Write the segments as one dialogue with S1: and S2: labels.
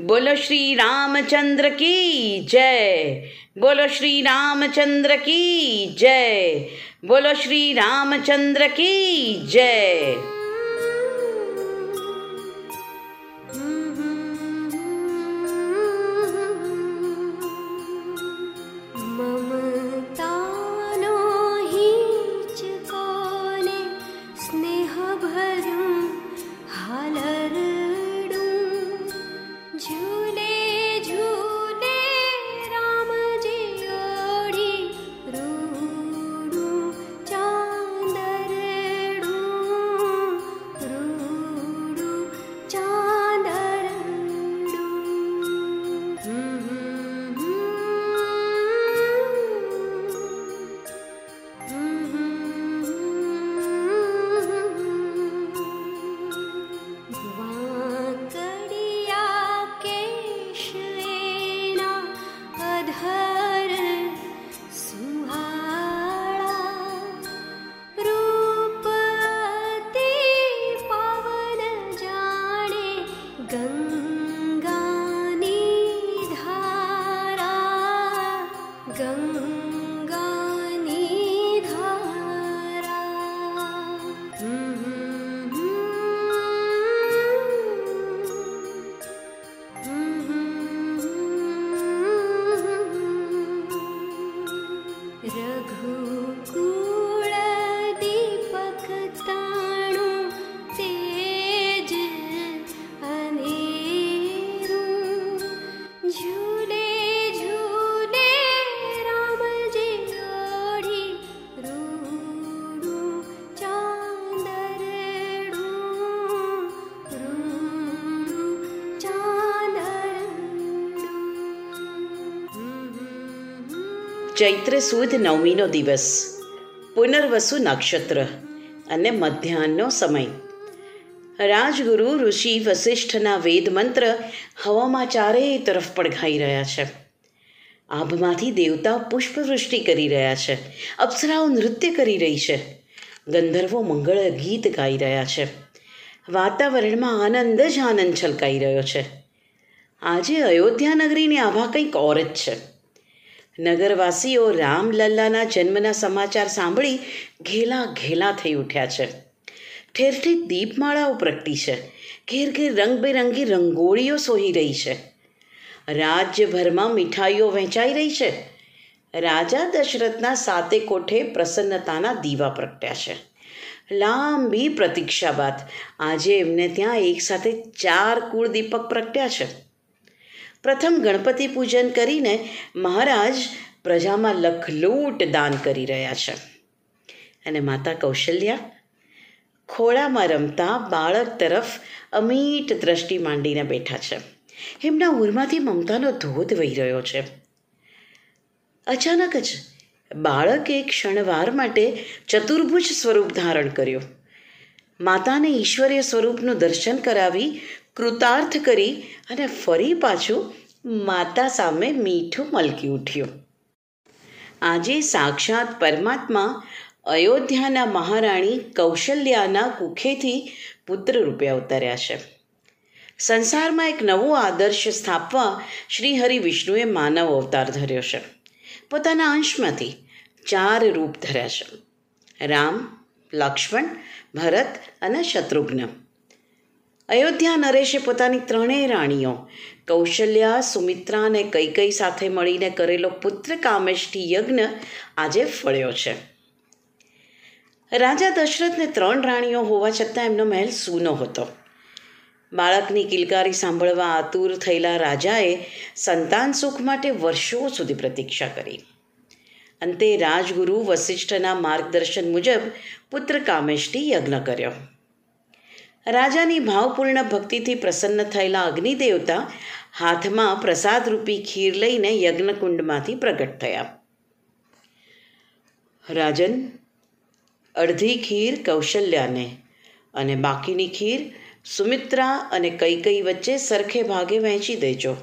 S1: બોલો શ્રી રામચંદ્ર કી જય. બોલો શ્રી રામચંદ્ર કી જય. બોલો શ્રી રામચંદ્ર કી જય. ચૈત્ર સુદ નવમીનો દિવસ. પુનર્વસુ નક્ષત્ર અને મધ્યાહનનો સમય. રાજગુરુ ઋષિ વસિષ્ઠના વેદ મંત્ર હવામાં ચારેય તરફ પડઘાઈ રહ્યા છે. આભમાંથી દેવતાઓ પુષ્પવૃષ્ટિ કરી રહ્યા છે. અપ્સરાઓ નૃત્ય કરી રહી છે. ગંધર્વો મંગળ ગીત ગાઈ રહ્યા છે. વાતાવરણમાં આનંદ જ આનંદ છલકાઈ રહ્યો છે. આજે અયોધ્યા નગરીની આભા કંઈક ઓર જ છે. નગરવાસીઓ રામલલ્લાના જન્મના સમાચાર સાંભળી ઘેલા ઘેલા થઈ ઉઠ્યા છે. ઠેર ઠેર દીપમાળાઓ પ્રગટી છે. ઘેર ઘેર રંગબેરંગી રંગોળીઓ સોહી રહી છે. રાજ્યભરમાં મીઠાઈઓ વહેંચાઈ રહી છે. રાજા દશરથના સાતે કોઠે પ્રસન્નતાના દીવા પ્રગટ્યા છે. લાંબી પ્રતીક્ષા બાદ આજે એમને ત્યાં એકસાથે ચાર કુળ દીપક પ્રગટ્યા છે. પ્રથમ ગણપતિ પૂજન કરીને મહારાજ પ્રજામાં લખલૂટ દાન કરી રહ્યા છે. અને માતા કૌશલ્યા, ખોળામાં રમતા બાળક તરફ અમીટ દ્રષ્ટિ માંડીને બેઠા છે. એમના ઉરમાંથી મમતાનો ધોધ વહી રહ્યો છે. અચાનક જ બાળકે ક્ષણવાર માટે ચતુર્ભુજ સ્વરૂપ ધારણ કર્યું. માતાને ઈશ્વરીય સ્વરૂપનું દર્શન કરાવી કૃતાર્થ કરી અને ફરી પાછું માતા સામે મીઠું મલકી ઉઠ્યું. આજે સાક્ષાત પરમાત્મા અયોધ્યાના મહારાણી કૌશલ્યાના કુખેથી પુત્ર રૂપે અવતર્યા છે. સંસારમાં એક નવો આદર્શ સ્થાપવા શ્રી હરિ વિષ્ણુએ માનવ અવતાર ધર્યો છે. પોતાના અંશમાંથી ચાર રૂપ ધર્યા છે. રામ, લક્ષ્મણ, ભરત અને શત્રુઘ્ન. અયોધ્યા નરેશે પોતાની ત્રણેય રાણીઓ, કૌશલ્યા, સુમિત્રા અને કૈકઈ સાથે મળીને કરેલો પુત્ર કામેષ્ઠી યજ્ઞ આજે ફળ્યો છે. રાજા દશરથને ત્રણ રાણીઓ હોવા છતાં એમનો મહેલ સૂનો હતો. બાળકની કિલકારી સાંભળવા આતુર થયેલા રાજાએ સંતાન સુખ માટે વર્ષો સુધી પ્રતીક્ષા કરી. અંતે રાજગુરુ વસિષ્ઠના માર્ગદર્શન મુજબ પુત્ર કામેષ્ઠી યજ્ઞ કર્યો. રાજાની ભાવપૂર્ણ ભક્તિથી પ્રસન્ન થયેલા અગ્નિદેવતા હાથમાં પ્રસાદરૂપી ખીર લઈને યજ્ઞકુંડમાંથી પ્રગટ થયા. રાજન, અડધી ખીર કૌશલ્યાને અને બાકીની ખીર સુમિત્રા અને કૈકઈ વચ્ચે સરખે ભાગે વહેંચી દેજો.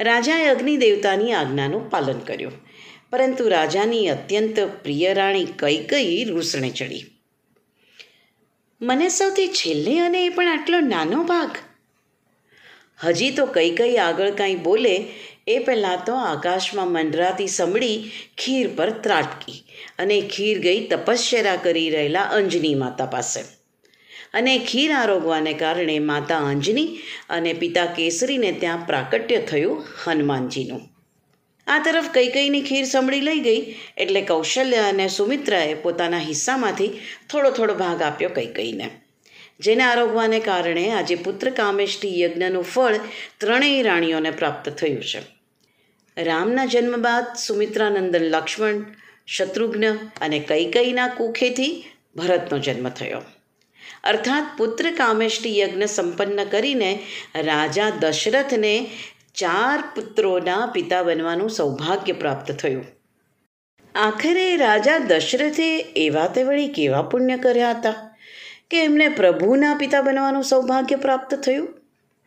S1: રાજાએ અગ્નિદેવતાની આજ્ઞાનું પાલન કર્યું, પરંતુ રાજાની અત્યંત પ્રિય રાણી કૈકઈ રૂસણે ચડી. મને સૌથી છેલ્લે અને એ પણ આટલો નાનો ભાગ. હજી તો કઈ કઈ આગળ કાંઈ બોલે, એ પહેલાં તો આકાશમાં મંડરાતી સંભળી ખીર પર ત્રાટકી અને ખીર ગઈ તપશ્ચર્યા કરી રહેલા અંજની માતા પાસે. અને ખીર આરોગવાને કારણે માતા અંજની અને પિતા કેસરીને ત્યાં પ્રાકટ્ય થયું હનુમાનજીનું. આ તરફ કૈકઈની ખીર સંભળી લઈ ગઈ એટલે કૌશલ્ય અને સુમિત્રાએ પોતાના હિસ્સામાંથી થોડો થોડો ભાગ આપ્યો કૈકઈને જેને આરોગવાને કારણે આજે પુત્ર કામેષ્ટી યજ્ઞનું ફળ ત્રણેય રાણીઓને પ્રાપ્ત થયું છે. રામના જન્મ બાદ સુમિત્રાનંદન લક્ષ્મણ, શત્રુઘ્ન અને કૈકઈના કુખેથી ભરતનો જન્મ થયો. અર્થાત પુત્ર કામેષ્ટી યજ્ઞ સંપન્ન કરીને રાજા દશરથને ચાર પુત્રોના પિતા બનવાનું સૌભાગ્ય પ્રાપ્ત થયું. આખરે રાજા દશરથે એવા તે વળી કેવા પુણ્ય કર્યા હતા? કે એમને પ્રભુના પિતા બનવાનું સૌભાગ્ય પ્રાપ્ત થયું?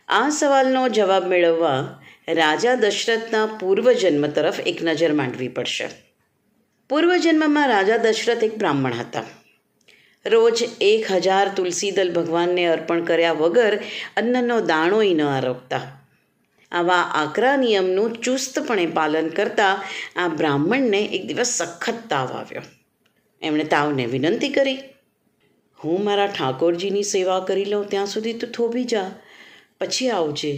S1: આ સવાલનો જવાબ મેળવવા રાજા દશરથના પૂર્વજન્મ તરફ એક નજર માંડવી પડશે. પૂર્વજન્મમાં રાજા દશરથ એક બ્રાહ્મણ હતા. રોજ એક હજાર તુલસીદલ ભગવાનને અર્પણ કર્યા વગર અન્નનો દાણોય ન આરોગતા. આવા આકરા નિયમનું ચુસ્તપણે પાલન કરતા આ બ્રાહ્મણને એક દિવસ સખત તાવ આવ્યો. એમણે તાવને વિનંતી કરી, હું મારા ઠાકોરજીની સેવા કરી લઉં ત્યાં સુધી તું થોભી જા, પછી આવજે.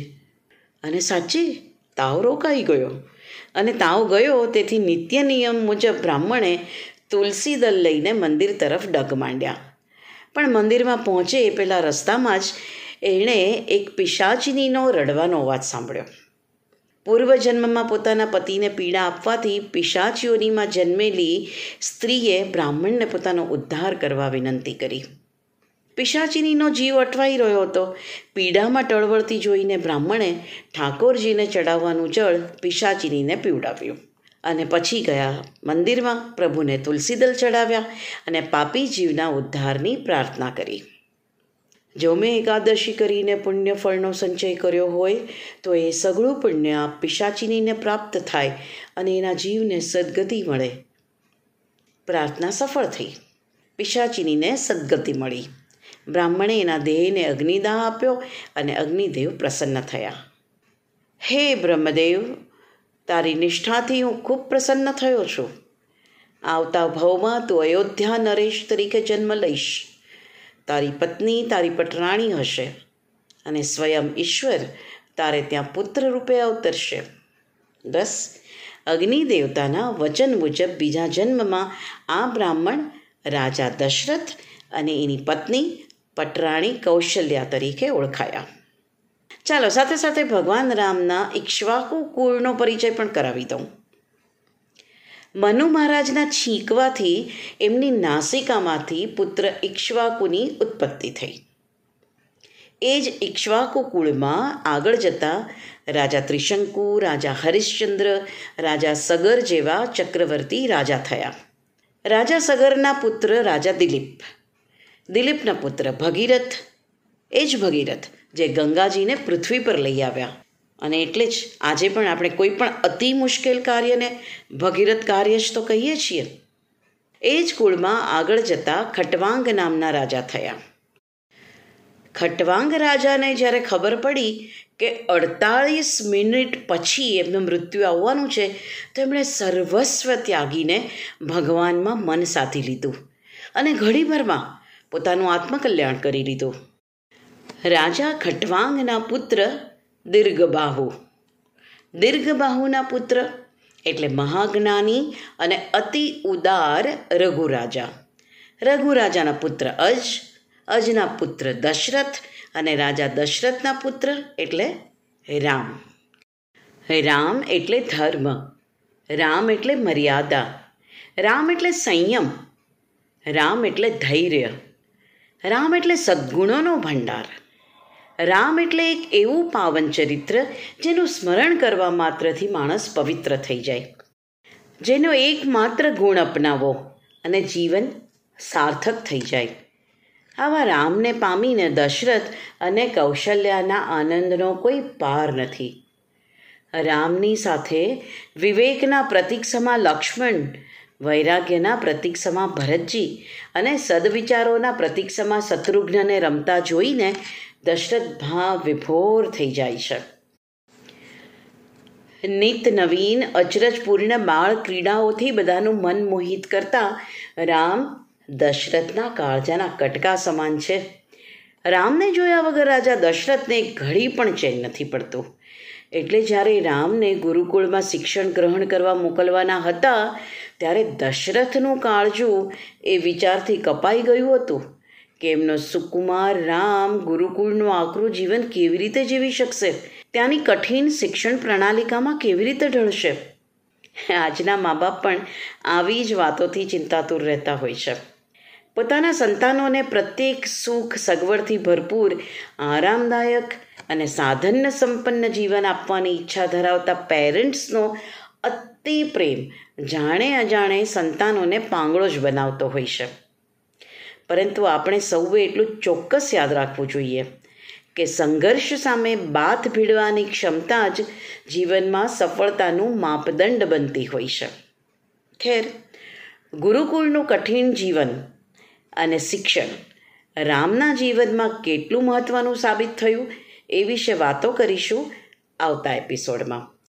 S1: અને સાચી, તાવ રોકાઈ ગયો. અને તાવ ગયો તેથી નિત્ય નિયમ મુજબ બ્રાહ્મણે તુલસી દલ લઈને મંદિર તરફ ડગ માંડ્યા. પણ મંદિરમાં પહોંચે એ પહેલાં રસ્તામાં જ એણે એક પિશાચિનીનો રડવાનો અવાજ સાંભળ્યો. પૂર્વજન્મમાં પોતાના પતિને પીડા આપવાથી પિશાચીઓનીમાં જન્મેલી સ્ત્રીએ બ્રાહ્મણને પોતાનો ઉદ્ધાર કરવા વિનંતી કરી. પિશાચિનીનો જીવ અટવાઈ રહ્યો હતો. પીડામાં ટળવળતી જોઈને બ્રાહ્મણે ઠાકોરજીને ચડાવવાનું જળ પિશાચિનીને પીવડાવ્યું અને પછી ગયા મંદિરમાં પ્રભુને તુલસીદલ ચડાવ્યા અને પાપી જીવના ઉદ્ધારની પ્રાર્થના કરી. જો મેં એકાદશી કરીને પુણ્ય ફળનો સંચય કર્યો હોય, તો એ સઘળું પુણ્ય આ પિશાચિનીને પ્રાપ્ત થાય અને એના જીવને સદગતિ મળે. પ્રાર્થના સફળ થઈ. પિશાચિનીને સદગતિ મળી. બ્રાહ્મણે એના દેહને અગ્નિદાહ આપ્યો અને અગ્નિદેવ પ્રસન્ન થયા. હે બ્રહ્મદેવ, તારી નિષ્ઠાથી હું ખૂબ પ્રસન્ન થયો છું. આવતા ભાવમાં તું અયોધ્યા નરેશ તરીકે જન્મ લઈશ. તારી પત્ની, તારી પટરાણી હશે અને સ્વયં ઈશ્વર તારે ત્યાં પુત્ર રૂપે અવતરશે. બસ અગ્નિ દેવતાના વચન મુજબ બીજા જન્મમાં આ બ્રાહ્મણ રાજા દશરથ અને એની પત્ની પટરાણી કૌશલ્યા તરીકે ઓળખાયા. ચાલો, સાથે સાથે ભગવાન રામના ઇક્ષ્વાકુ કુળનો પરિચય પણ કરાવી દઉં. મનુ મહારાજના છીંકવાથી એમની નાસિકામાંથી પુત્ર ઇક્ષ્વાકુની ઉત્પત્તિ થઈ. એ જ ઇક્ષ્વાકુ કુળમાં આગળ જતા રાજા ત્રિશંકુ, રાજા હરિશ્ચંદ્ર, રાજા સગર જેવા ચક્રવર્તી રાજા થયા. રાજા સગરના પુત્ર રાજા દિલીપ. દિલીપના પુત્ર ભગીરથ. એ જ ભગીરથ જે ગંગાજીને પૃથ્વી પર લઈ આવ્યા. અને એટલે જ આજે પણ આપણે કોઈ પણ અતિ મુશ્કેલ કાર્યને ભગીરથ કાર્ય જ તો કહીએ છીએ. એ જ કુળમાં આગળ જતા ખટવાંગ નામના રાજા થયા. ખટવાંગ રાજાને જ્યારે ખબર પડી કે અડતાળીસ મિનિટ પછી એમનું મૃત્યુ આવવાનું છે, તો એમણે સર્વસ્વ ત્યાગીને ભગવાનમાં મન સાધી લીધું અને ઘડીભરમાં પોતાનું આત્મકલ્યાણ કરી લીધું. રાજા ખટવાંગના પુત્ર દીર્ઘબાહુ. દીર્ઘબાહુના પુત્ર એટલે મહાજ્ઞાની અને અતિ ઉદાર રઘુરાજા. રઘુરાજાના પુત્ર અજ, અજના પુત્ર દશરથ અને રાજા દશરથના પુત્ર એટલે રામ. રામ એટલે ધર્મ. રામ એટલે મર્યાદા. રામ એટલે સંયમ. રામ એટલે ધૈર્ય. રામ એટલે સદ્ગુણોનો ભંડાર. રામ એટલે એક એવું પાવન ચરિત્ર જેનું સ્મરણ કરવા માત્રથી માણસ પવિત્ર થઈ જાય. જેનો એકમાત્ર ગુણ અપનાવો અને જીવન સાર્થક થઈ જાય. આવા રામને પામીને દશરથ અને કૌશલ્યાના આનંદનો કોઈ પાર નથી. રામની સાથે વિવેકના પ્રતીક સમા લક્ષ્મણ, વૈરાગ્યના પ્રતીક સમા ભરતજી અને સદવિચારોના પ્રતીક સમા શત્રુઘ્નને રમતા જોઈને દશરથ ભાવ વિભોર થઈ જાય છે. નિત નવીન અચરજપૂર્ણ બાળ ક્રીડાઓથી બધાનું મન મોહિત કરતા રામ દશરથના કાળજાના કટકા સમાન છે. રામને જોયા વગર રાજા દશરથને ઘડી પણ ચેન નથી પડતું. એટલે જ્યારે રામને ગુરુકુળમાં શિક્ષણ ગ્રહણ કરવા મોકલવાના હતા, ત્યારે દશરથનું કાળજું એ વિચારથી કપાઈ ગયું હતું. કે એમનો સુકુમાર રામ ગુરુકુળનું આકરું જીવન કેવી રીતે જીવી શકશે? ત્યાંની કઠિન શિક્ષણ પ્રણાલિકામાં કેવી રીતે ઢળશે? આજના મા બાપ પણ આવી જ વાતોથી ચિંતાતુર રહેતા હોય છે. પોતાના સંતાનોને પ્રત્યેક સુખ સગવડથી ભરપૂર, આરામદાયક અને સાધન્ય સંપન્ન જીવન આપવાની ઈચ્છા ધરાવતા પેરેન્ટ્સનો અતિ પ્રેમ જાણે અજાણે સંતાનોને પાંગળો જ બનાવતો હોય છે. પરંતુ આપણે સૌએ એટલું ચોક્કસ યાદ રાખવું જોઈએ કે સંઘર્ષ સામે બાથ ભીડવાની ક્ષમતા જ જીવનમાં સફળતાનું માપદંડ બનતી હોય છે. ખેર, ગુરુકુળનું કઠિન જીવન અને શિક્ષણ રામના જીવનમાં કેટલું મહત્ત્વનું સાબિત થયું એ વિશે વાતો કરીશું આવતા એપિસોડમાં